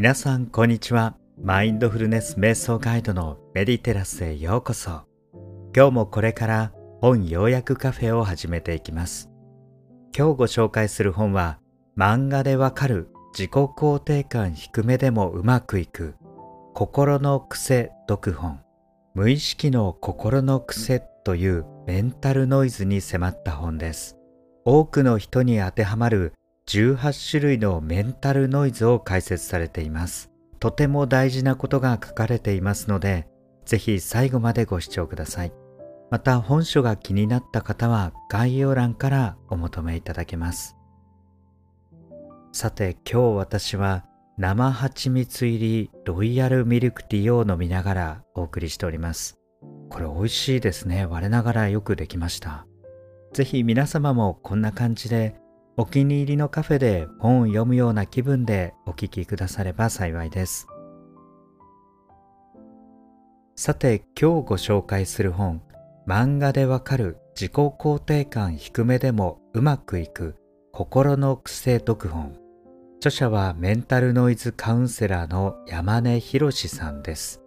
皆さんこんにちは。マインドフルネス瞑想ガイドのメディテラスへようこそ。今日もこれから本要約カフェを始めていきます。今日ご紹介する本は漫画でわかる自己肯定感低めでもうまくいく心の癖読本無意識の心の癖というメンタルノイズに迫った本です。多くの人に当てはまる18種類のメンタルノイズを解説されています。とても大事なことが書かれていますので、ぜひ最後までご視聴ください。また本書が気になった方は概要欄からお求めいただけます。さて今日私は生蜂蜜入りロイヤルミルクティーを飲みながらお送りしております。これ美味しいですね。我ながらよくできました。ぜひ皆様もこんな感じでお気に入りのカフェで本を読むような気分でお聞きくだされば幸いです。さて今日ご紹介する本漫画でわかる自己肯定感低めでもうまくいく心の癖読本。著者はメンタルノイズカウンセラーの山根博さんです。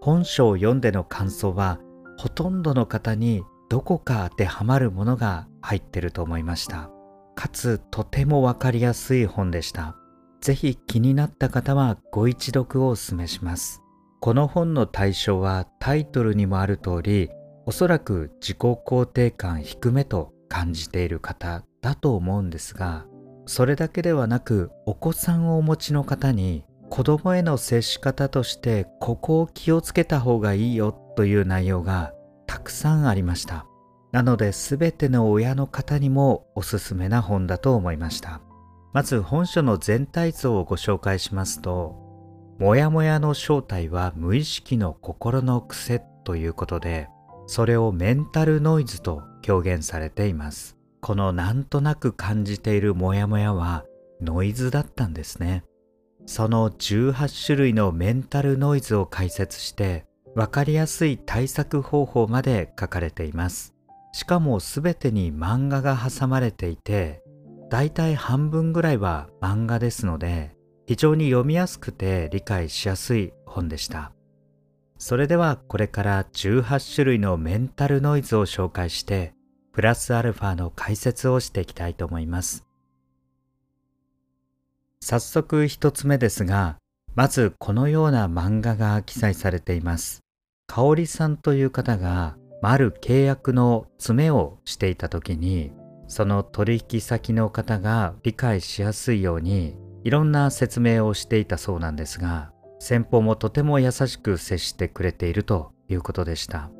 本書を読んでの感想はほとんどの方にどこか当てはまるものが入ってると思いました。かつとてもわかりやすい本でした。ぜひ気になった方はご一読をお勧めします。この本の対象はタイトルにもある通り、おそらく自己肯定感低めと感じている方だと思うんですが、それだけではなくお子さんをお持ちの方に子供への接し方としてここを気をつけた方がいいよという内容がたくさんありました。なので全ての親の方にもおすすめな本だと思いました。まず本書の全体像をご紹介しますと、もやもやの正体は無意識の心の癖ということで、それをメンタルノイズと表現されています。このなんとなく感じているモヤモヤはノイズだったんですね。その18種類のメンタルノイズを解説して分かりやすい対策方法まで書かれています。しかも全てに漫画が挟まれていて、だいたい半分ぐらいは漫画ですので、非常に読みやすくて理解しやすい本でした。それではこれから18種類のメンタルノイズを紹介して、プラスアルファの解説をしていきたいと思います。早速一つ目ですが、まずこのような漫画が記載されています。かおりさんという方がある契約の詰めをしていた時にその取引先の方が理解しやすいようにいろんな説明をしていたそうなんですが先方もとても優しく接してくれているということでした。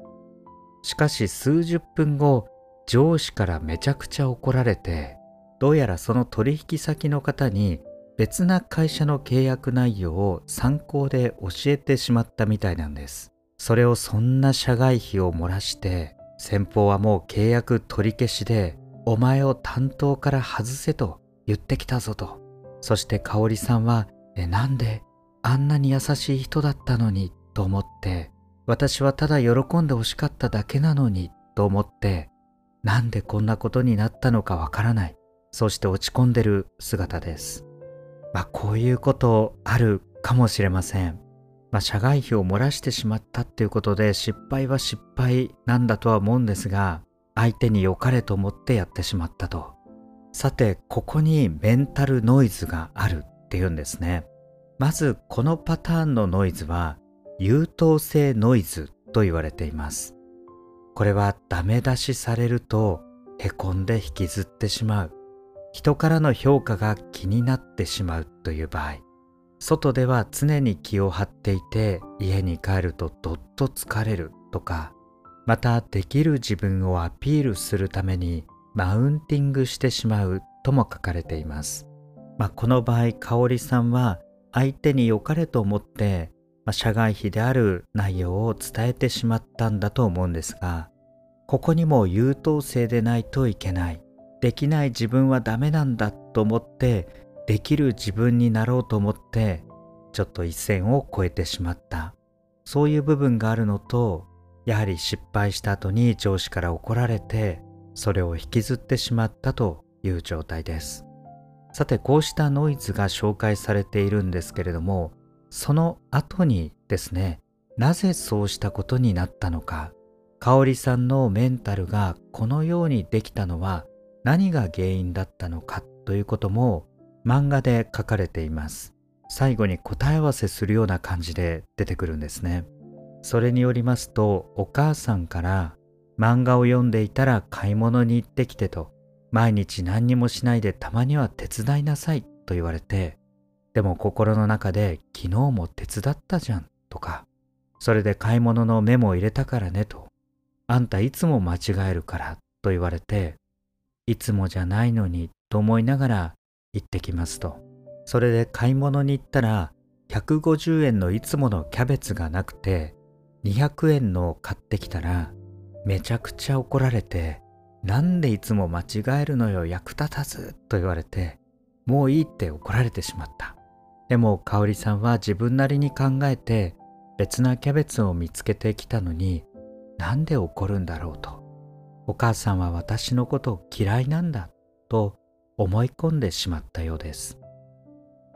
しかし数十分後上司からめちゃくちゃ怒られてどうやらその取引先の方に別な会社の契約内容を参考で教えてしまったみたいなんです。それをそんな社外費を漏らして先方はもう契約取り消しでお前を担当から外せと言ってきたぞと。そして香織さんはえなんであんなに優しい人だったのにと思って私はただ喜んでほしかっただけなのにと思ってなんでこんなことになったのかわからない。そして落ち込んでる姿です。まあこういうことあるかもしれません。まあ、社外費を漏らしてしまったっていうことで失敗は失敗なんだとは思うんですが相手に良かれと思ってやってしまったと。さてここにメンタルノイズがあるっていうんですね。まずこのパターンのノイズは優等生ノイズと言われています。これはダメ出しされるとへこんで引きずってしまう。人からの評価が気になってしまうという場合。外では常に気を張っていて家に帰るとどっと疲れるとかまたできる自分をアピールするためにマウンティングしてしまうとも書かれています。まあ、この場合香織さんは相手に良かれと思って、まあ、社外費である内容を伝えてしまったんだと思うんですがここにも優等生でないといけないできない自分はダメなんだと思ってできる自分になろうと思ってちょっと一線を越えてしまった。そういう部分があるのとやはり失敗した後に上司から怒られてそれを引きずってしまったという状態です。さてこうしたノイズが紹介されているんですけれどもその後にですねなぜそうしたことになったのか。香織さんのメンタルがこのようにできたのは何が原因だったのかということも漫画で書かれています。最後に答え合わせするような感じで出てくるんですね。それによりますとお母さんから漫画を読んでいたら買い物に行ってきてと毎日何にもしないでたまには手伝いなさいと言われてでも心の中で昨日も手伝ったじゃんとかそれで買い物のメモを入れたからねとあんたいつも間違えるからと言われていつもじゃないのにと思いながら行ってきますと。それで買い物に行ったら150円のいつものキャベツがなくて200円のを買ってきたらめちゃくちゃ怒られてなんでいつも間違えるのよ役立たずと言われてもういいって怒られてしまった。でも香織さんは自分なりに考えて別なキャベツを見つけてきたのになんで怒るんだろうと。お母さんは私のこと嫌いなんだと思い込んでしまったようです。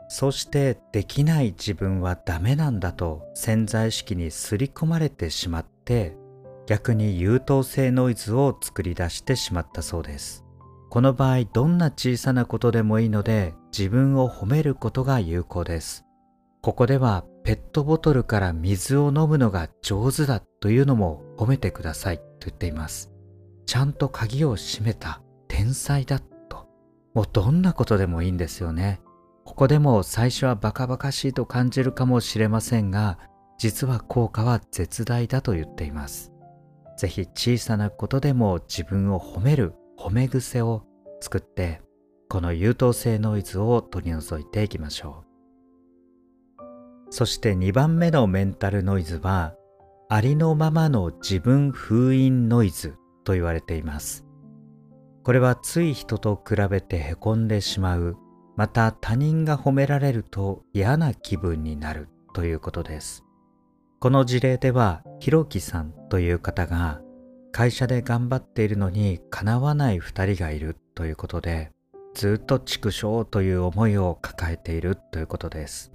そしてできない自分はダメなんだと潜在意識にすり込まれてしまって逆に優等生ノイズを作り出してしまったそうです。この場合どんな小さなことでもいいので自分を褒めることが有効です。ここではペットボトルから水を飲むのが上手だというのも褒めてくださいと言っています。ちゃんと鍵を閉めた。天才だ。ともうどんなことでもいいんですよね。ここでも最初はバカバカしいと感じるかもしれませんが実は効果は絶大だと言っています。ぜひ小さなことでも自分を褒める褒め癖を作ってこの優等生ノイズを取り除いていきましょう。そして2番目のメンタルノイズはありのままの自分封印ノイズと言われています。これはつい人と比べてへこんでしまう。また他人が褒められると嫌な気分になるということです。この事例ではひろきさんという方が会社で頑張っているのにかなわない2人がいるということでずっと畜生という思いを抱えているということです。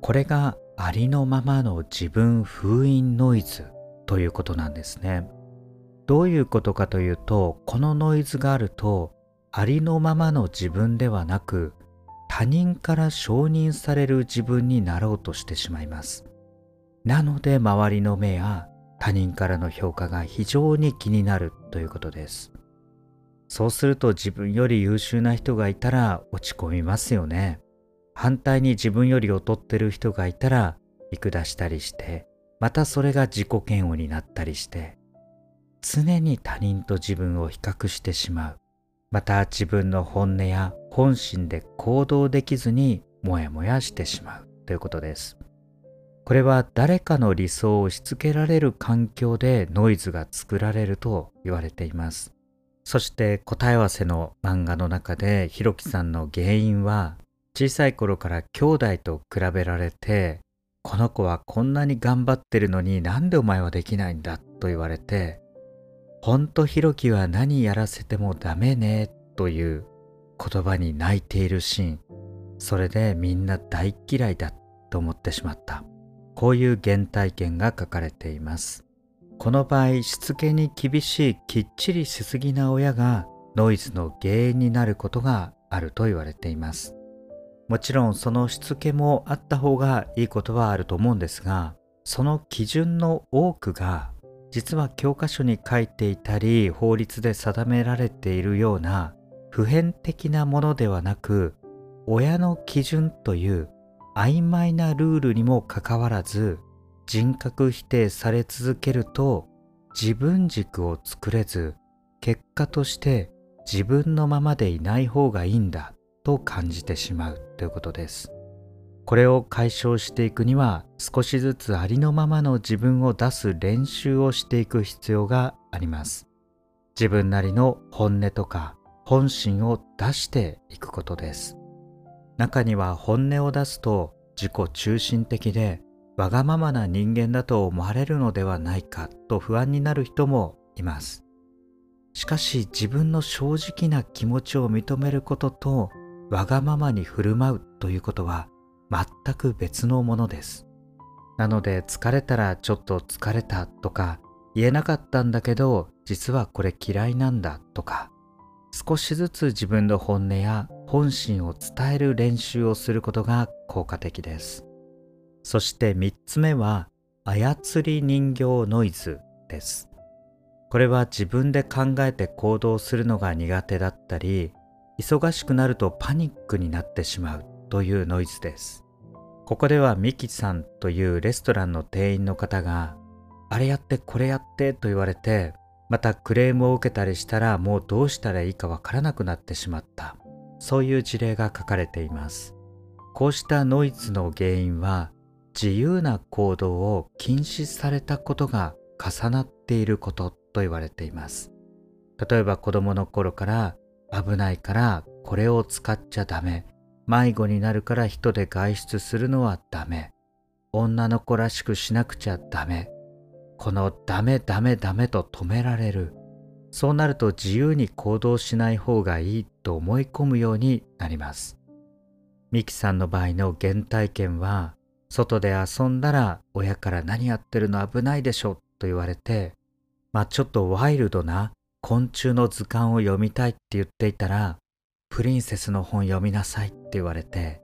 これがありのままの自分封印ノイズということなんですね。どういうことかというとこのノイズがあるとありのままの自分ではなく他人から承認される自分になろうとしてしまいますなので周りの目や他人からの評価が非常に気になるということです。そうすると自分より優秀な人がいたら落ち込みますよね。反対に自分より劣ってる人がいたら見下したりして、またそれが自己嫌悪になったりして、常に他人と自分を比較してしまう。また自分の本音や本心で行動できずにもやもやしてしまうということです。これは誰かの理想を押し付けられる環境でノイズが作られると言われています。そして答え合わせの漫画の中でひろきさんの原因は小さい頃から兄弟と比べられてこの子はこんなに頑張ってるのになんでお前はできないんだと言われてほんとひろきは何やらせてもダメねという言葉に泣いているシーンそれでみんな大嫌いだと思ってしまったこういう原体験が書かれています。この場合、しつけに厳しいきっちりしすぎな親がノイズの原因になることがあると言われています。もちろんそのしつけもあった方がいいことはあると思うんですが、その基準の多くが実は教科書に書いていたり法律で定められているような普遍的なものではなく親の基準という曖昧なルールにもかかわらず人格否定され続けると自分軸を作れず結果として自分のままでいない方がいいんだと感じてしまうということです。これを解消していくには少しずつありのままの自分を出す練習をしていく必要があります。自分なりの本音とか本心を出していくことです。中には本音を出すと自己中心的でわがままな人間だと思われるのではないかと不安になる人もいます。しかし自分の正直な気持ちを認めることとわがままに振る舞うということは全く別のものです。なので疲れたらちょっと疲れたとか言えなかったんだけど実はこれ嫌いなんだとか少しずつ自分の本音や本心を伝える練習をすることが効果的です。そして3つ目は操り人形ノイズです。これは自分で考えて行動するのが苦手だったり忙しくなるとパニックになってしまうというノイズです。ここではミキさんというレストランの店員の方があれやってこれやってと言われてまたクレームを受けたりしたらもうどうしたらいいかわからなくなってしまった。そういう事例が書かれています。こうしたノイズの原因は自由な行動を禁止されたことが重なっていることと言われています。例えば子供の頃から危ないからこれを使っちゃダメ。迷子になるから人で外出するのはダメ。女の子らしくしなくちゃダメ。このダメダメダメと止められる。そうなると自由に行動しない方がいいと思い込むようになります。ミキさんの場合の原体験は外で遊んだら親から何やってるの危ないでしょと言われてまあちょっとワイルドな昆虫の図鑑を読みたいって言っていたらプリンセスの本読みなさいって言われて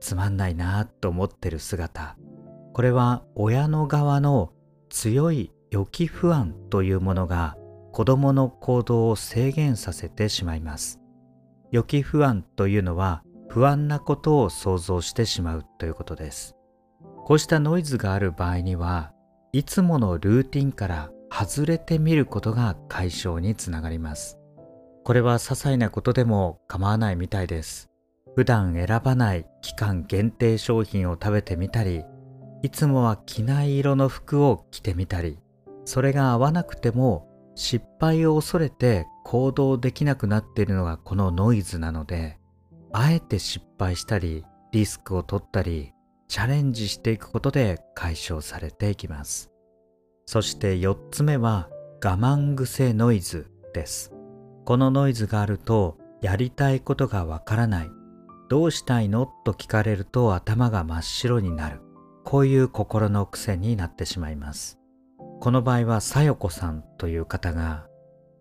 つまんないなと思ってる姿。これは親の側の強い予期不安というものが子供の行動を制限させてしまいます。予期不安というのは不安なことを想像してしまうということです。こうしたノイズがある場合にはいつものルーティンから外れてみることが解消につながります。これは些細なことでも構わないみたいです。普段選ばない期間限定商品を食べてみたりいつもは着ない色の服を着てみたりそれが合わなくても失敗を恐れて行動できなくなっているのがこのノイズなのであえて失敗したりリスクを取ったりチャレンジしていくことで解消されていきます。そして4つ目は我慢癖ノイズです。このノイズがあるとやりたいことがわからない。どうしたいの？と聞かれると頭が真っ白になる。こういう心の癖になってしまいます。この場合はさよこさんという方が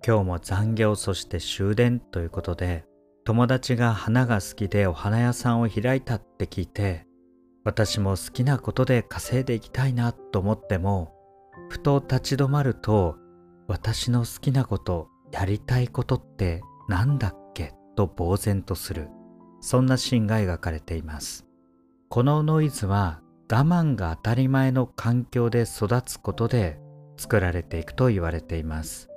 今日も残業そして終電ということで友達が花が好きでお花屋さんを開いたって聞いて私も好きなことで稼いでいきたいなと思ってもふと立ち止まると私の好きなことやりたいことって何だっけ？と呆然とする。そんなシーンが描かれています。このノイズは我慢が当たり前の環境で育つことで作られていくと言われています。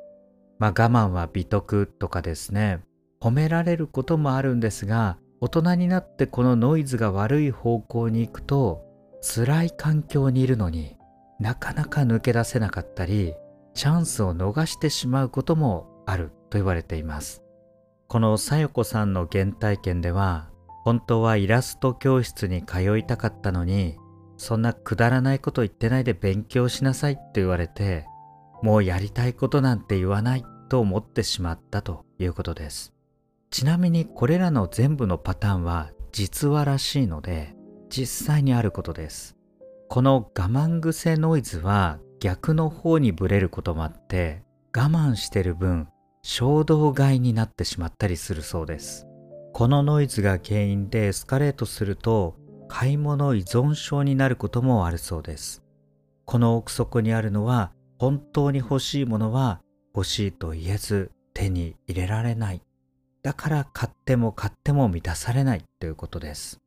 まあ我慢は美徳とかですね、褒められることもあるんですが、大人になってこのノイズが悪い方向に行くと、辛い環境にいるのになかなか抜け出せなかったり、チャンスを逃してしまうこともあると言われています。このさよこさんの原体験では、本当はイラスト教室に通いたかったのに、そんなくだらないこと言ってないで勉強しなさいって言われて、もうやりたいことなんて言わないと思ってしまったということです。ちなみにこれらの全部のパターンは実話らしいので、実際にあることです。この我慢癖ノイズは逆の方にブレることもあって、我慢してる分、衝動買いになってしまったりするそうです。このノイズが原因でエスカレートすると買い物依存症になることもあるそうです。この奥底にあるのは本当に欲しいものは欲しいと言えず手に入れられない。だから買っても買っても満たされないということです。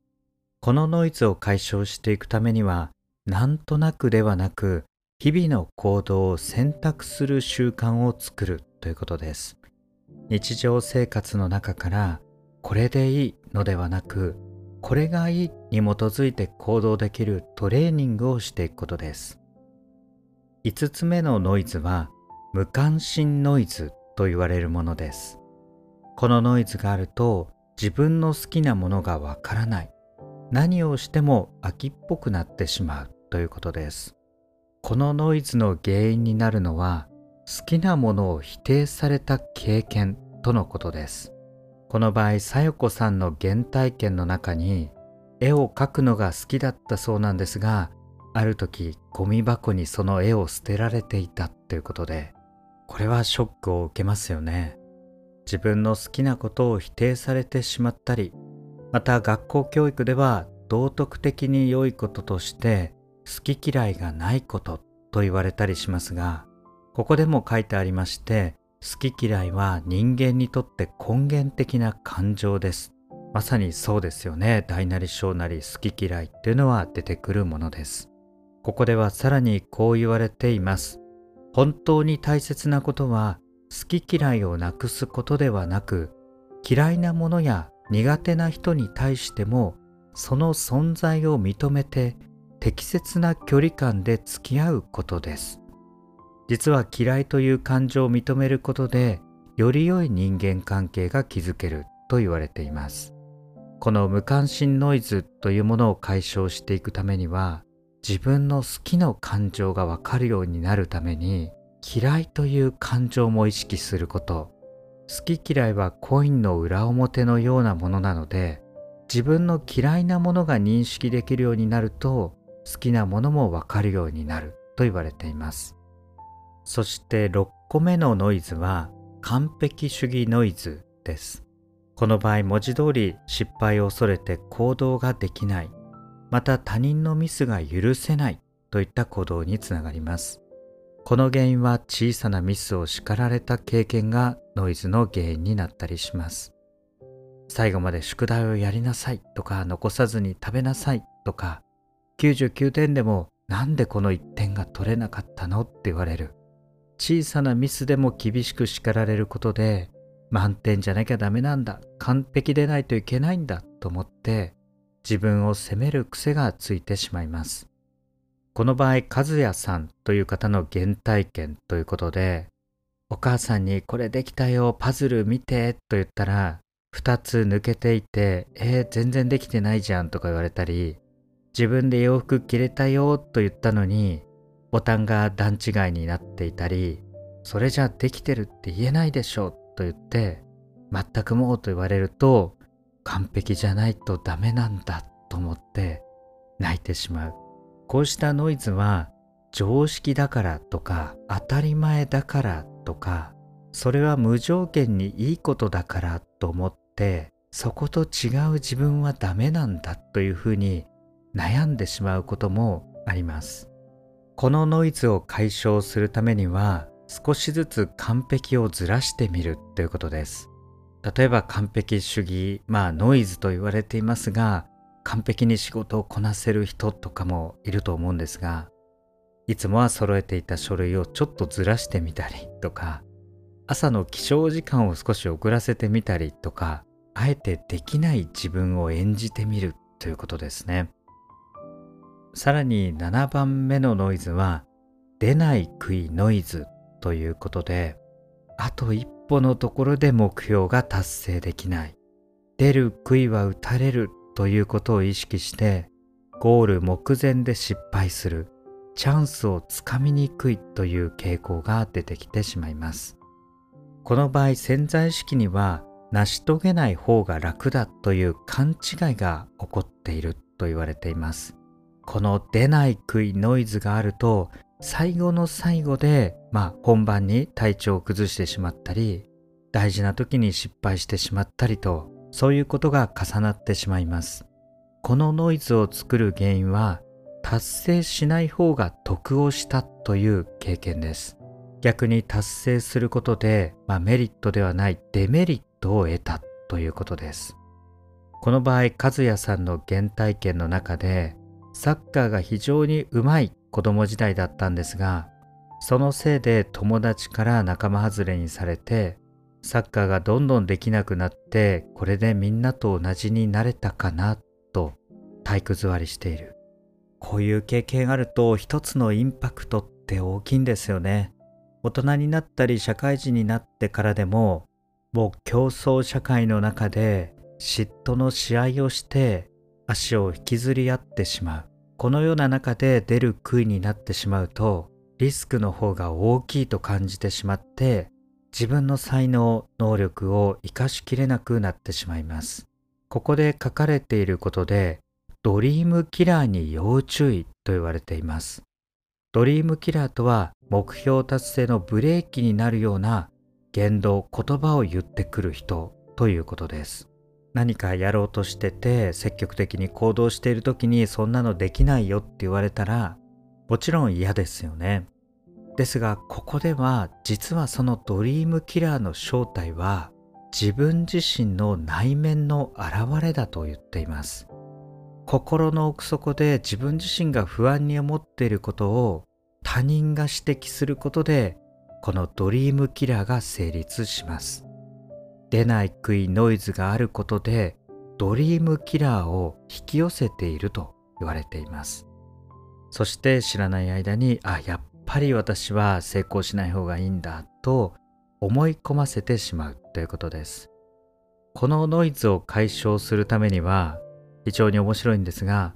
このノイズを解消していくためにはなんとなくではなく日々の行動を選択する習慣を作るということです。日常生活の中からこれでいいのではなくこれがいいに基づいて行動できるトレーニングをしていくことです。5つ目のノイズは無関心ノイズと言われるものです。このノイズがあると自分の好きなものがわからない。何をしても秋っぽくなってしまうということです。このノイズの原因になるのは好きなものを否定された経験とのことです。この場合さよこさんの原体験の中に絵を描くのが好きだったそうなんですがある時ゴミ箱にその絵を捨てられていたということでこれはショックを受けますよね。自分の好きなことを否定されてしまったりまた学校教育では道徳的に良いこととして好き嫌いがないことと言われたりしますがここでも書いてありまして好き嫌いは人間にとって根源的な感情です。まさにそうですよね。大なり小なり好き嫌いっていうのは出てくるものです。ここではさらにこう言われています。本当に大切なことは好き嫌いをなくすことではなく嫌いなものや苦手な人に対してもその存在を認めて適切な距離感で付き合うことです。実は嫌いという感情を認めることでより良い人間関係が築けると言われています。この無関心ノイズというものを解消していくためには自分の好きの感情がわかるようになるために嫌いという感情も意識すること。好き嫌いはコインの裏表のようなものなので自分の嫌いなものが認識できるようになると好きなものもわかるようになると言われています。そして6個目のノイズは完璧主義ノイズです。この場合文字通り失敗を恐れて行動ができない。また他人のミスが許せない。といった行動につながります。この原因は小さなミスを叱られた経験がノイズの原因になったりします。最後まで宿題をやりなさいとか残さずに食べなさいとか99点でもなんでこの1点が取れなかったのって言われる。小さなミスでも厳しく叱られることで満点じゃなきゃダメなんだ。完璧でないといけないんだと思って自分を責める癖がついてしまいます。この場合和也さんという方の原体験ということでお母さんにこれできたよパズル見てと言ったら2つ抜けていてえー、全然できてないじゃんとか言われたり自分で洋服着れたよと言ったのにボタンが段違いになっていたりそれじゃできてるって言えないでしょと言って全くもうと言われると完璧じゃないとダメなんだと思って泣いてしまう。こうしたノイズは常識だからとか当たり前だからとかそれは無条件にいいことだからと思ってそこと違う自分はダメなんだというふうに悩んでしまうこともあります。このノイズを解消するためには少しずつ完璧をずらしてみるということです。例えば完璧主義まあノイズと言われていますが完璧に仕事をこなせる人とかもいると思うんですがいつもは揃えていた書類をちょっとずらしてみたりとか朝の起床時間を少し遅らせてみたりとかあえてできない自分を演じてみるということですね。さらに7番目のノイズは出ない杭ノイズということであと一歩のところで目標が達成できない。出る杭は打たれるということを意識してゴール目前で失敗する。チャンスをつかみにくいという傾向が出てきてしまいます。この場合潜在意識には成し遂げない方が楽だという勘違いが起こっていると言われています。この出ない杭ノイズがあると最後の最後でまあ本番に体調を崩してしまったり大事な時に失敗してしまったりとそういうことが重なってしまいます。このノイズを作る原因は達成しない方が得をしたという経験です。逆に達成することで、まあ、メリットではないデメリットを得たということです。この場合和也さんの原体験の中でサッカーが非常にうまい子供時代だったんですがそのせいで友達から仲間外れにされてサッカーがどんどんできなくなってこれでみんなと同じになれたかなと体育座りしている。こういう経験あると一つのインパクトって大きいんですよね。大人になったり社会人になってからでももう競争社会の中で嫉妬の試合をして足を引きずり合ってしまうこのような中で出る杭になってしまうとリスクの方が大きいと感じてしまって自分の才能、能力を活かしきれなくなってしまいます。ここで書かれていることで、ドリームキラーに要注意と言われています。ドリームキラーとは目標達成のブレーキになるような言動、言葉を言ってくる人ということです。何かやろうとしてて積極的に行動している時にそんなのできないよって言われたらもちろん嫌ですよね。ですがここでは実はそのドリームキラーの正体は自分自身の内面の現れだと言っています。心の奥底で自分自身が不安に思っていることを他人が指摘することでこのドリームキラーが成立します。出ない杭ノイズがあることでドリームキラーを引き寄せていると言われています。そして知らない間にあやっぱり私は成功しない方がいいんだと思い込ませてしまうということですこのノイズを解消するためには非常に面白いんですが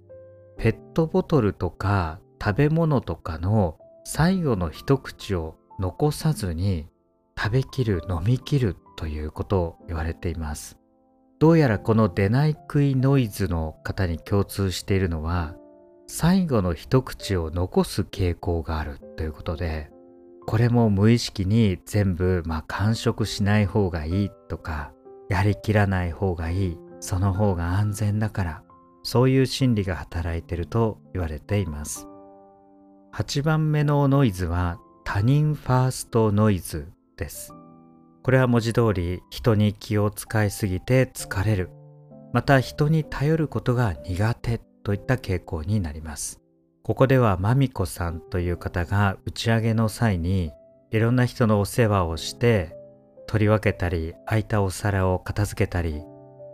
ペットボトルとか食べ物とかの最後の一口を残さずに食べきる飲みきるということを言われています。どうやらこの出ない食いノイズの方に共通しているのは最後の一口を残す傾向があるということでこれも無意識に全部まあ完食しない方がいいとかやりきらない方がいいその方が安全だからそういう心理が働いてると言われています。8番目のノイズは他人ファーストノイズです。これは文字通り人に気を使いすぎて疲れるまた人に頼ることが苦手といった傾向になります。ここではまみこさんという方が打ち上げの際にいろんな人のお世話をして取り分けたり空いたお皿を片付けたり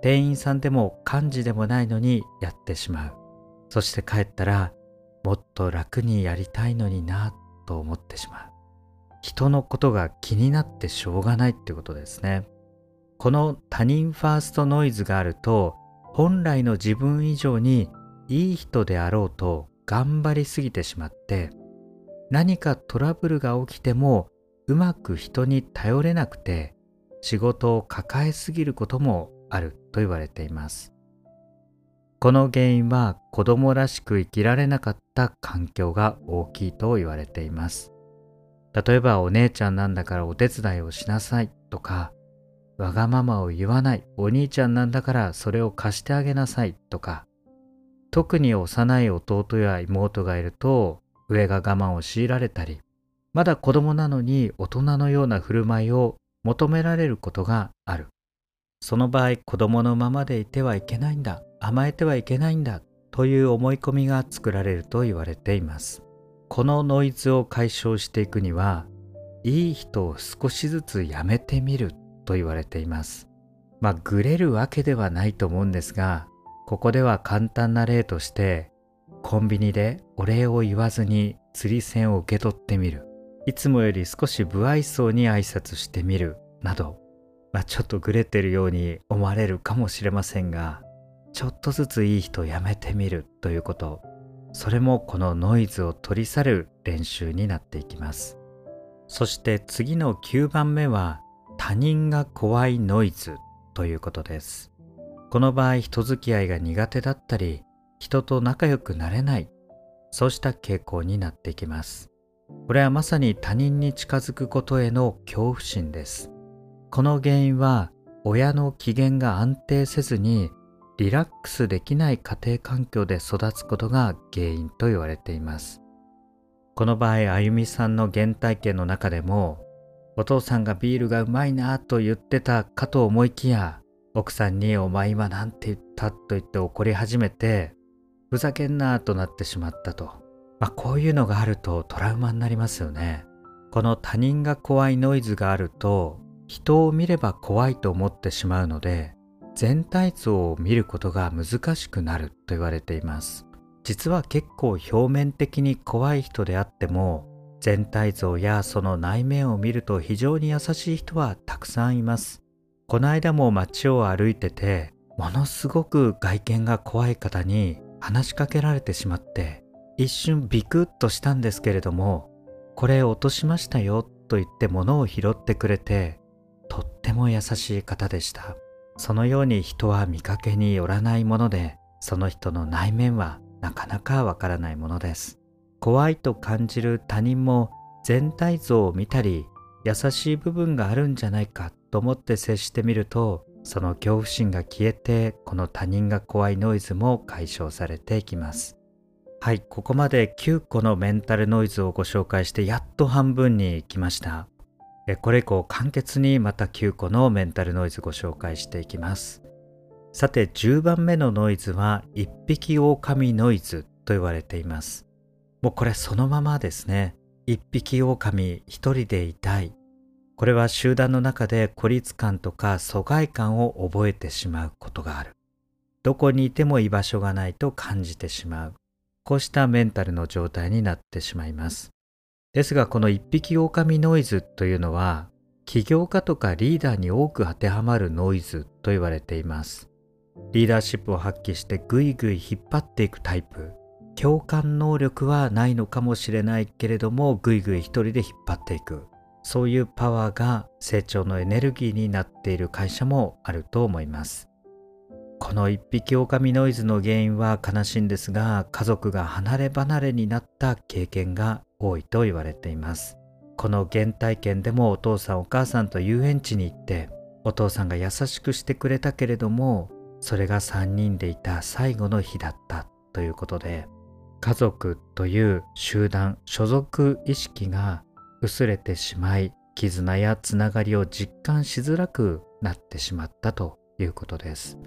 店員さんでも幹事でもないのにやってしまう。そして帰ったらもっと楽にやりたいのになと思ってしまう。人のことが気になってしょうがないってことですね。この他人ファーストノイズがあると本来の自分以上にいい人であろうと頑張りすぎてしまって何かトラブルが起きてもうまく人に頼れなくて仕事を抱えすぎることもあると言われていますこの原因は子供らしく生きられなかった環境が大きいと言われています例えばお姉ちゃんなんだからお手伝いをしなさいとかわがままを言わないお兄ちゃんなんだからそれを貸してあげなさいとか特に幼い弟や妹がいると上が我慢を強いられたりまだ子供なのに大人のような振る舞いを求められることがある。その場合子供のままでいてはいけないんだ甘えてはいけないんだという思い込みが作られると言われています。このノイズを解消していくにはいい人を少しずつやめてみると言われています。まあグレるわけではないと思うんですがここでは簡単な例としてコンビニでお礼を言わずに釣り銭を受け取ってみる。いつもより少し不愛想に挨拶してみる。など、まあ、ちょっとグレてるように思われるかもしれませんがちょっとずついい人やめてみるということ。それもこのノイズを取り去る練習になっていきます。そして次の9番目は他人が怖いノイズということです。この場合人付き合いが苦手だったり人と仲良くなれない。そうした傾向になっていきます。これはまさに他人に近づくことへの恐怖心です。この原因は親の機嫌が安定せずにリラックスできない家庭環境で育つことが原因と言われていますこの場合あゆみさんの原体験の中でもお父さんがビールがうまいなと言ってたかと思いきや奥さんに「お前今なんて言った?」と言って怒り始めてふざけんなとなってしまったと、まあ、こういうのがあるとトラウマになりますよねこの他人が怖いノイズがあると人を見れば怖いと思ってしまうので全体像を見ることが難しくなると言われています。実は結構表面的に怖い人であっても全体像やその内面を見ると非常に優しい人はたくさんいます。この間も街を歩いててものすごく外見が怖い方に話しかけられてしまって一瞬ビクッとしたんですけれどもこれ落としましたよと言って物を拾ってくれてとっても優しい方でした。そのように人は見かけによらないものでその人の内面はなかなかわからないものです。怖いと感じる他人も全体像を見たり優しい部分があるんじゃないかと思って接してみるとその恐怖心が消えてこの他人が怖いノイズも解消されていきます。はいここまで9個のメンタルノイズをご紹介してやっと半分に来ました。これ以降簡潔にまた9個のメンタルノイズご紹介していきます。さて10番目のノイズは一匹狼ノイズと言われています。もうこれそのままですね。一匹狼一人でいたい。これは集団の中で孤立感とか疎外感を覚えてしまうことがある。どこにいても居場所がないと感じてしまう。こうしたメンタルの状態になってしまいます。ですがこの一匹狼ノイズというのは起業家とかリーダーに多く当てはまるノイズと言われています。リーダーシップを発揮してぐいぐい引っ張っていくタイプ。共感能力はないのかもしれないけれどもぐいぐい一人で引っ張っていく。そういうパワーが成長のエネルギーになっている会社もあると思います。この一匹狼ノイズの原因は悲しいんですが家族が離れ離れになった経験が多いと言われていますこの原体験でもお父さんお母さんと遊園地に行ってお父さんが優しくしてくれたけれどもそれが3人でいた最後の日だったということで家族という集団所属意識が薄れてしまい絆やつながりを実感しづらくなってしまったということです。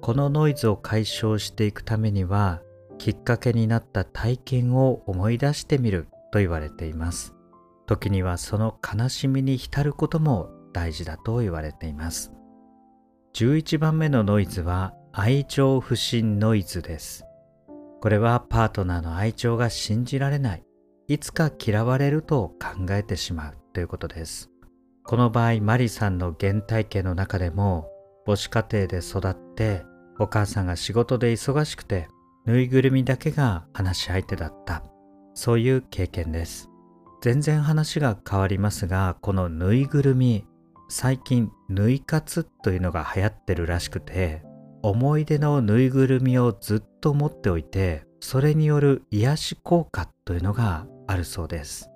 このノイズを解消していくためにはきっかけになった体験を思い出してみると言われています。時にはその悲しみに浸ることも大事だと言われています。11番目のノイズは愛情不信ノイズです。これはパートナーの愛情が信じられない。いつか嫌われると考えてしまうということです。この場合マリさんの原体験の中でも母子家庭で育ってお母さんが仕事で忙しくてぬいぐるみだけが話し相手だった。そういう経験です。全然話が変わりますがこのぬいぐるみ最近ぬい活というのが流行ってるらしくて思い出のぬいぐるみをずっと持っておいてそれによる癒し効果というのがあるそうです。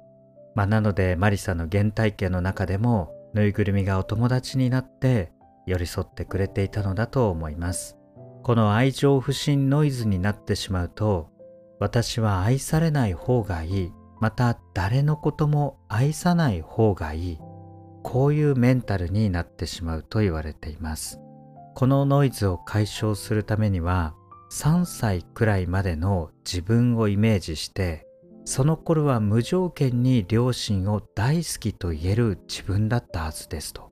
まあ、なのでマリさんの原体験の中でもぬいぐるみがお友達になって寄り添ってくれていたのだと思います。この愛情不信ノイズになってしまうと私は愛されない方がいい。また誰のことも愛さない方がいい。こういうメンタルになってしまうと言われています。このノイズを解消するためには3歳くらいまでの自分をイメージしてその頃は無条件に両親を大好きと言える自分だったはずですと。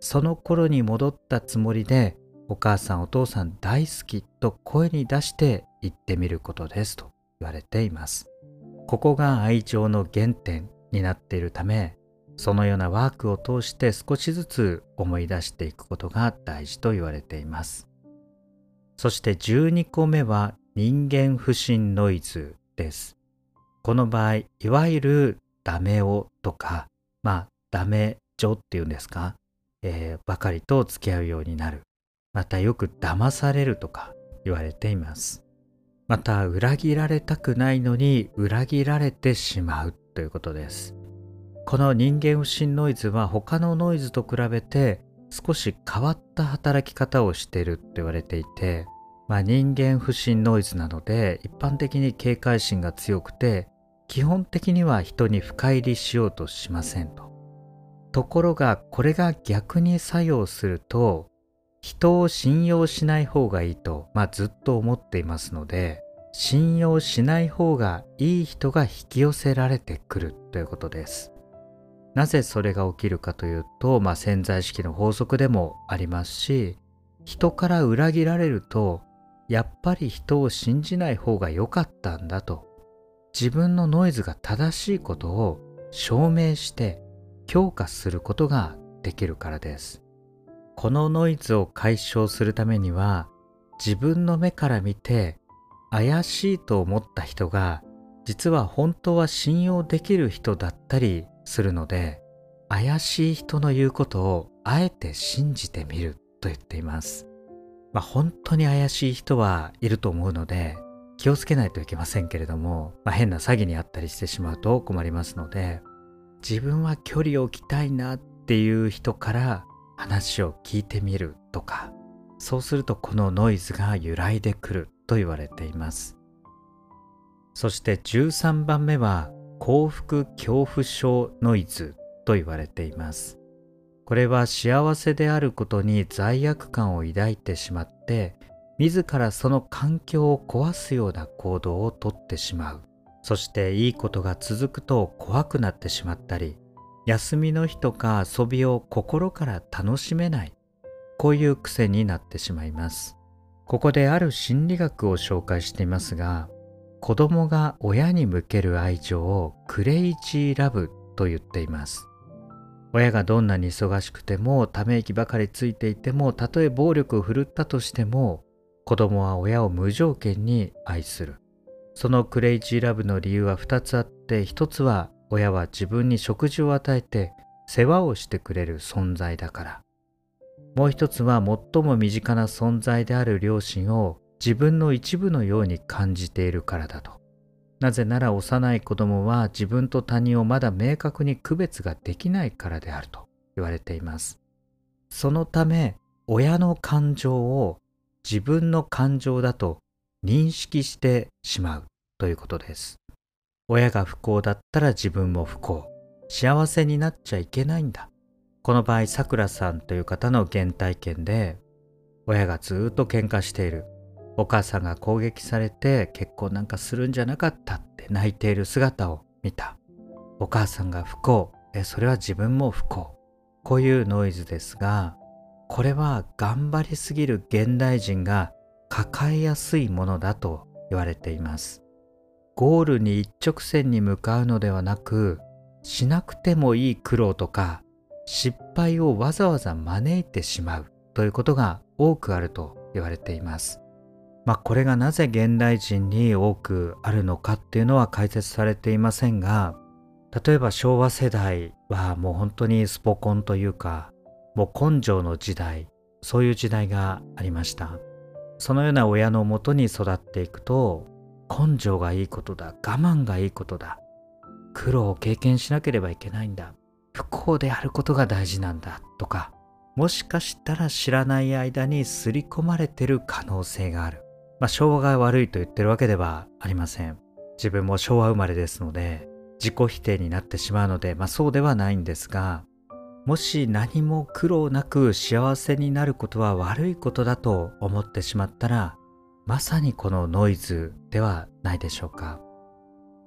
その頃に戻ったつもりでお母さんお父さん大好きと声に出して言ってみることですと。言われていますここが愛情の原点になっているためそのようなワークを通して少しずつ思い出していくことが大事と言われていますそして12個目は人間不信ノイズですこの場合いわゆるダメ男とかまあダメ女っていうんですか？えー、ばかりと付き合うようになる。またよく騙されるとか言われています。また裏切られたくないのに裏切られてしまうということです。この人間不信ノイズは他のノイズと比べて少し変わった働き方をしていると言われていて、まあ、人間不信ノイズなので一般的に警戒心が強くて基本的には人に深入りしようとしませんと。ところがこれが逆に作用すると人を信用しない方がいいと、まあ、ずっと思っていますので信用しない方がいい人が引き寄せられてくるということです。なぜそれが起きるかというと、まあ、潜在意識の法則でもありますし人から裏切られるとやっぱり人を信じない方が良かったんだと自分のノイズが正しいことを証明して強化することができるからですこのノイズを解消するためには自分の目から見て怪しいと思った人が実は本当は信用できる人だったりするので怪しい人の言うことをあえて信じてみると言っています。まあ、本当に怪しい人はいると思うので気をつけないといけませんけれども、まあ、変な詐欺にあったりしてしまうと困りますので自分は距離を置きたいなっていう人から話を聞いてみるとかそうするとこのノイズが揺らいでくると言われています。そして13番目は幸福恐怖症ノイズと言われています。これは幸せであることに罪悪感を抱いてしまって自らその環境を壊すような行動をとってしまう。そしていいことが続くと怖くなってしまったり休みの日とか遊びを心から楽しめない。こういう癖になってしまいます。ここである心理学を紹介していますが子供が親に向ける愛情をクレイジーラブと言っています。親がどんなに忙しくてもため息ばかりついていてもたとえ暴力を振るったとしても子供は親を無条件に愛する。そのクレイジーラブの理由は2つあって1つは親は自分に食事を与えて世話をしてくれる存在だからもう一つは最も身近な存在である両親を自分の一部のように感じているからだとなぜなら幼い子供は自分と他人をまだ明確に区別ができないからであると言われています。そのため親の感情を自分の感情だと認識してしまうということです。親が不幸だったら自分も不幸。幸せになっちゃいけないんだ。この場合、さくらさんという方の原体験で、親がずっと喧嘩している。お母さんが攻撃されて結婚なんかするんじゃなかったって泣いている姿を見た。お母さんが不幸。え、それは自分も不幸。こういうノイズですが、これは頑張りすぎる現代人が抱えやすいものだと言われています。ゴールに一直線に向かうのではなく、しなくてもいい苦労とか失敗をわざわざ招いてしまうということが多くあると言われています。まあこれがなぜ現代人に多くあるのかっていうのは解説されていませんが例えば昭和世代はもう本当にスポコンというかもう根性の時代そういう時代がありましたそのような親のもとに育っていくと根性がいいことだ。我慢がいいことだ。苦労を経験しなければいけないんだ。不幸であることが大事なんだ。とかもしかしたら知らない間に刷り込まれてる可能性がある。まあ、昭和が悪いと言ってるわけではありません。自分も昭和生まれですので、自己否定になってしまうので、まあ、そうではないんですが、もし何も苦労なく幸せになることは悪いことだと思ってしまったら、まさにこのノイズではないでしょうか。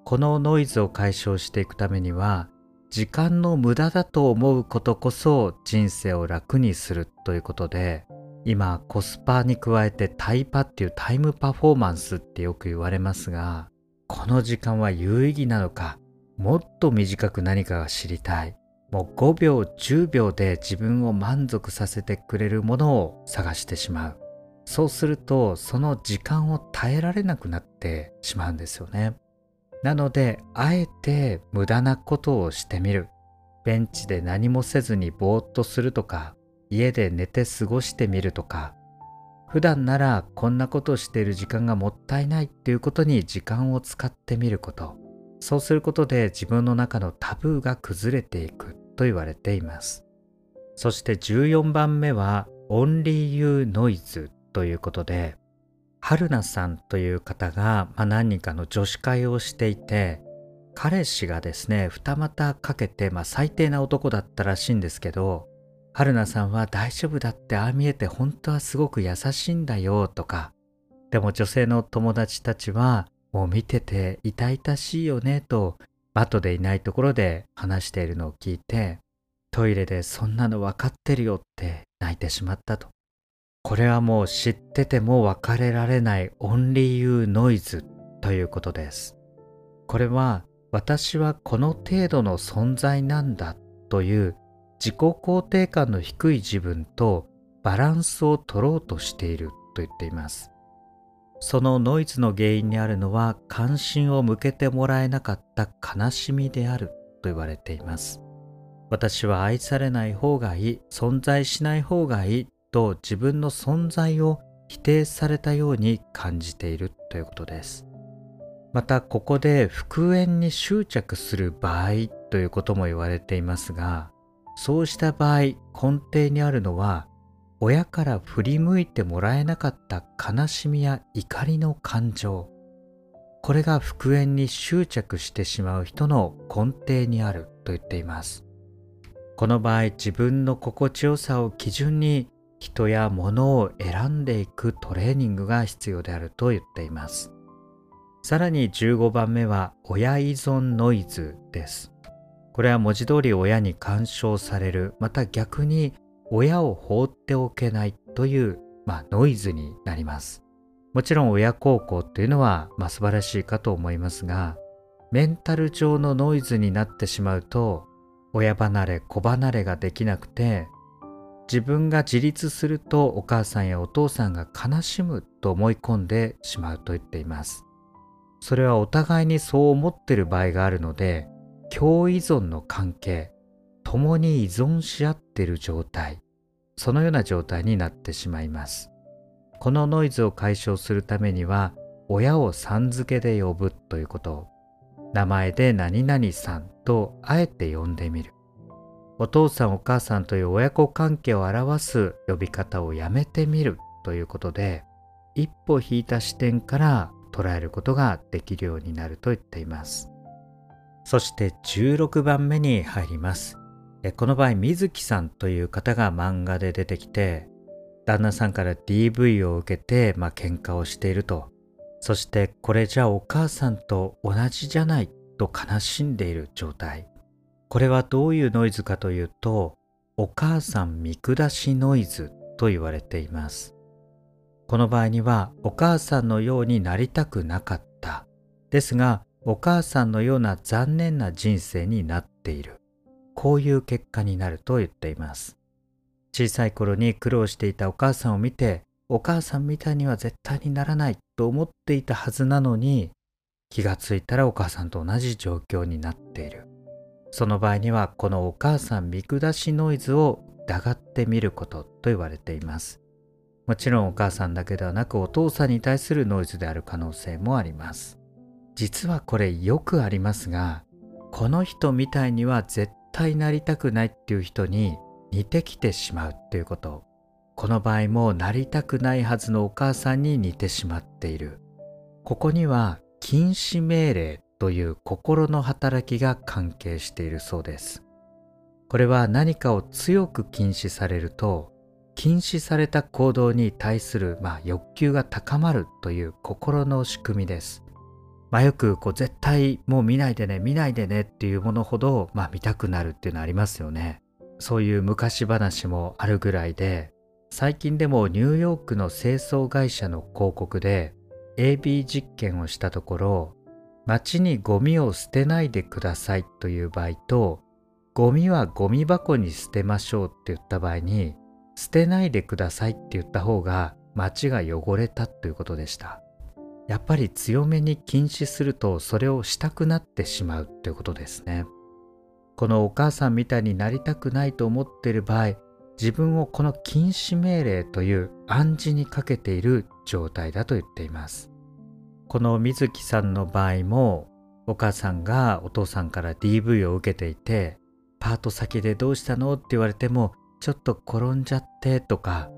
このノイズを解消していくためには、時間の無駄だと思うことこそ人生を楽にするということで、今コスパに加えてタイパっていうタイムパフォーマンスってよく言われますがこの時間は有意義なのかもっと短く何かが知りたいもう5秒10秒で自分を満足させてくれるものを探してしまうそうするとその時間を耐えられなくなってしまうんですよね。なのであえて無駄なことをしてみる。ベンチで何もせずにぼーっとするとか家で寝て過ごしてみるとか。普段ならこんなことしている時間がもったいないっていうことに時間を使ってみること。そうすることで自分の中のタブーが崩れていくと言われています。そして14番目は Only You Noise ということで春菜さんという方が、まあ、何人かの女子会をしていて彼氏がですね二股かけて、まあ、最低な男だったらしいんですけど春菜さんは大丈夫だってああ見えて本当はすごく優しいんだよとか、でも女性の友達たちはもう見てて痛々しいよねとバトでいないところで話しているのを聞いて、トイレでそんなの分かってるよって泣いてしまったと。これはもう知ってても別れられないオンリーユーノイズということです。これは私はこの程度の存在なんだという自己肯定感の低い自分とバランスを取ろうとしていると言っていますそのノイズの原因にあるのは関心を向けてもらえなかった悲しみであると言われています私は愛されない方がいい存在しない方がいいと自分の存在を否定されたように感じているということです。またここで復縁に執着する場合ということも言われていますがそうした場合根底にあるのは親から振り向いてもらえなかった悲しみや怒りの感情。これが復縁に執着してしまう人の根底にあると言っています。この場合自分の心地よさを基準に人や物を選んでいくトレーニングが必要であると言っています。さらに15番目は親依存ノイズです。これは文字通り親に干渉されるまた逆に親を放っておけないという、まあ、ノイズになります。もちろん親孝行っていうのは、まあ、素晴らしいかと思いますがメンタル上のノイズになってしまうと親離れ子離れができなくて自分が自立するとお母さんやお父さんが悲しむと思い込んでしまうと言っています。それはお互いにそう思っている場合があるので共依存の関係共に依存し合っている状態そのような状態になってしまいます。このノイズを解消するためには親をさん付けで呼ぶということ名前で何々さんとあえて呼んでみる。お父さんお母さんという親子関係を表す呼び方をやめてみるということで一歩引いた視点から捉えることができるようになると言っています。そして16番目に入ります。この場合水木さんという方が漫画で出てきて旦那さんから DV を受けて、まあ、喧嘩をしていると。そしてこれじゃお母さんと同じじゃないと悲しんでいる状態。これはどういうノイズかというとお母さん見下しノイズと言われています。この場合にはお母さんのようになりたくなかった。ですがお母さんのような残念な人生になっている。こういう結果になると言っています。小さい頃に苦労していたお母さんを見てお母さんみたいには絶対にならないと思っていたはずなのに気がついたらお母さんと同じ状況になっている。その場合にはこのお母さん見下しノイズを疑ってみることと言われています。もちろんお母さんだけではなくお父さんに対するノイズである可能性もあります。実はこれよくありますがこの人みたいには絶対なりたくないっていう人に似てきてしまうっていうこと。この場合もなりたくないはずのお母さんに似てしまっている。ここには禁止命令という心の働きが関係しているそうです。これは何かを強く禁止されると禁止された行動に対する、まあ、欲求が高まるという心の仕組みです。まあ、よくこう絶対もう見ないでね見ないでねっていうものほど、まあ、見たくなるっていうのはありますよね。そういう昔話もあるぐらいで最近でもニューヨークの清掃会社の広告で AB 実験をしたところ街にゴミを捨てないでくださいという場合とゴミはゴミ箱に捨てましょうって言った場合に捨てないでくださいって言った方が街が汚れたということでしたやっぱり強めに禁止するとそれをしたくなってしまうってことですね。このお母さんみたいになりたくないと思っている場合自分をこの禁止命令という暗示にかけている状態だと言っています。この水木さんの場合もお母さんがお父さんから DV を受けていてパート先でどうしたの？って言われてもちょっと転んじゃってとか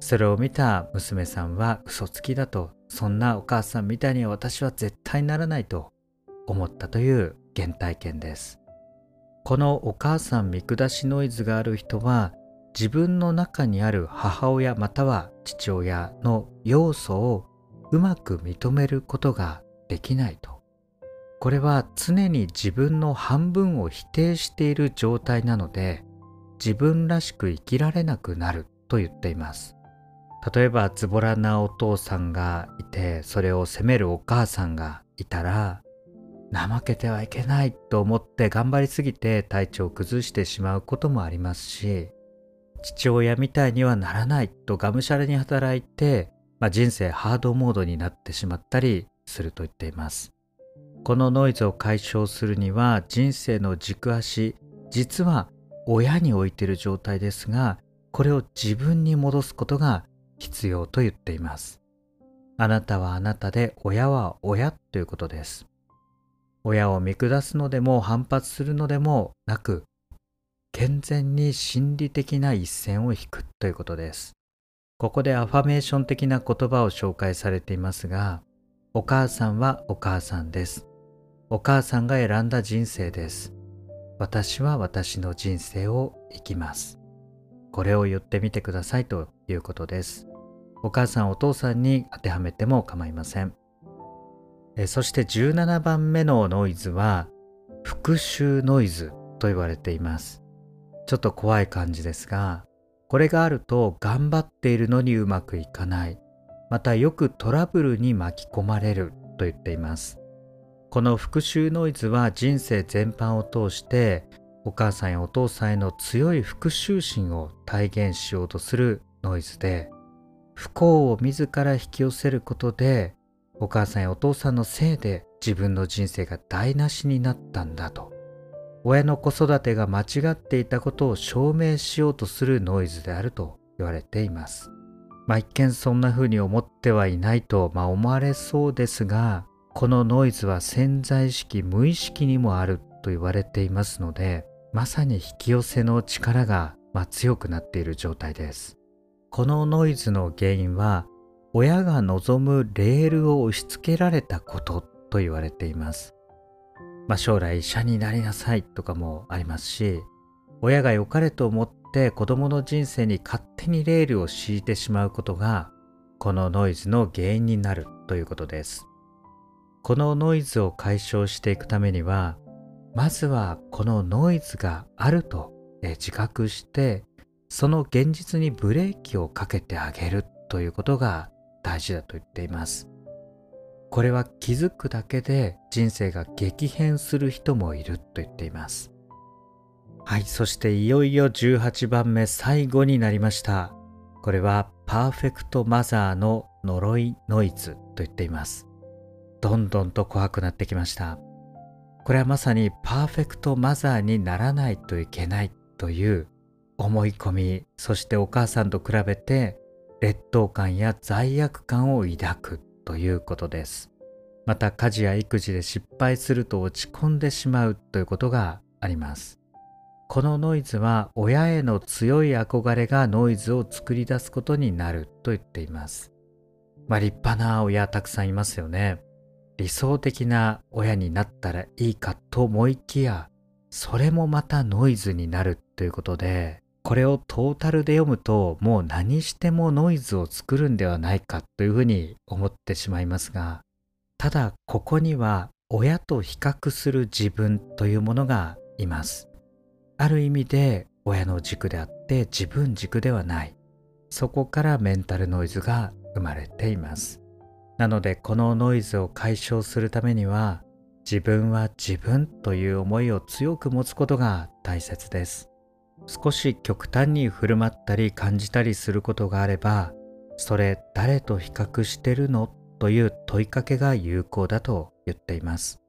それを見た娘さんは嘘つきだとそんなお母さんみたいには私は絶対ならないと思ったという原体験です。このお母さん見下しノイズがある人は自分の中にある母親または父親の要素をうまく認めることができないと。これは常に自分の半分を否定している状態なので自分らしく生きられなくなると言っています。例えばズボラなお父さんがいてそれを責めるお母さんがいたら怠けてはいけないと思って頑張りすぎて体調を崩してしまうこともありますし父親みたいにはならないとがむしゃらに働いて、まあ、人生ハードモードになってしまったりすると言っています。このノイズを解消するには人生の軸足実は親に置いている状態ですがこれを自分に戻すことが必要と言っています。あなたはあなたで親は親ということです。親を見下すのでも反発するのでもなく健全に心理的な一線を引くということです。ここでアファメーション的な言葉を紹介されていますがお母さんはお母さんです。お母さんが選んだ人生です。私は私の人生を生きます。これを言ってみてくださいということです。お母さんお父さんに当てはめても構いません。えそして17番目のノイズは復讐ノイズと言われています。ちょっと怖い感じですがこれがあると頑張っているのにうまくいかない。またよくトラブルに巻き込まれる。と言っています。この復讐ノイズは人生全般を通してお母さんやお父さんへの強い復讐心を体現しようとするノイズで不幸を自ら引き寄せることでお母さんやお父さんのせいで自分の人生が台無しになったんだと。親の子育てが間違っていたことを証明しようとするノイズであると言われていますまあ一見そんな風に思ってはいないと、まあ、思われそうですがこのノイズは潜在意識無意識にもあると言われていますのでまさに引き寄せの力が、まあ、強くなっている状態ですこのノイズの原因は親が望むレールを押し付けられたことと言われています。まあ、将来医者になりなさいとかもありますし、親が良かれと思って子供の人生に勝手にレールを敷いてしまうことが、このノイズの原因になるということです。このノイズを解消していくためには、まずはこのノイズがあると自覚して、その現実にブレーキをかけてあげるということが大事だと言っていますこれは気づくだけで人生が激変する人もいると言っています。はいそしていよいよ18番目最後になりました。これはパーフェクトマザーの呪いノイズと言っています。どんどんと怖くなってきました。これはまさにパーフェクトマザーにならないといけないという思い込みそしてお母さんと比べて劣等感や罪悪感を抱く。ということです。また家事や育児で失敗すると落ち込んでしまうということがあります。このノイズは親への強い憧れがノイズを作り出すことになると言っています。まあ立派な親たくさんいますよね。理想的な親になったらいいかと思いきや、それもまたノイズになるということで、これをトータルで読むともう何してもノイズを作るんではないかというふうに思ってしまいますがただここには親と比較する自分というものがいます。ある意味で親の軸であって自分軸ではない。そこからメンタルノイズが生まれています。なのでこのノイズを解消するためには自分は自分という思いを強く持つことが大切です。少し極端に振る舞ったり感じたりすることがあればそれ誰と比較してるのという問いかけが有効だと言っています。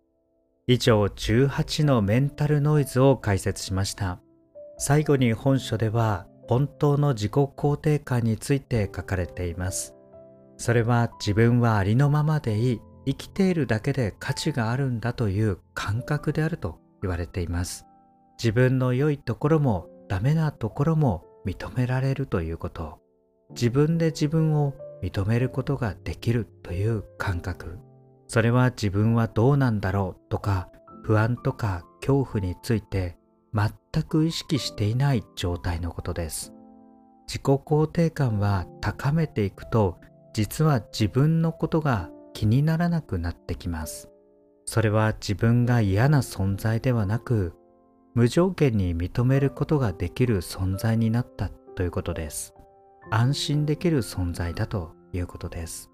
以上18のメンタルノイズを解説しました。最後に本書では本当の自己肯定感について書かれています。それは自分はありのままでいい。生きているだけで価値があるんだという感覚であると言われています。自分の良いところもダメなところも認められるということ。自分で自分を認めることができるという感覚。それは自分はどうなんだろうとか不安とか恐怖について全く意識していない状態のことです。自己肯定感は高めていくと実は自分のことが気にならなくなってきます。それは自分が嫌な存在ではなく無条件に認めることができる存在になったということです。安心できる存在だということです。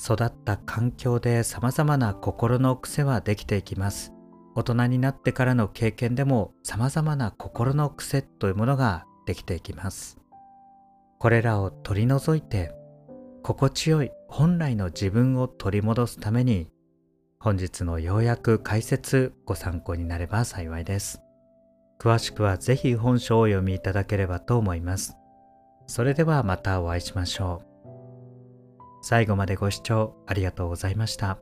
育った環境で様々な心の癖はできていきます。大人になってからの経験でも様々な心の癖というものができていきます。これらを取り除いて心地よい本来の自分を取り戻すために本日のようやく解説ご参考になれば幸いです。詳しくはぜひ本書をお読みいただければと思います。それではまたお会いしましょう。最後までご視聴ありがとうございました。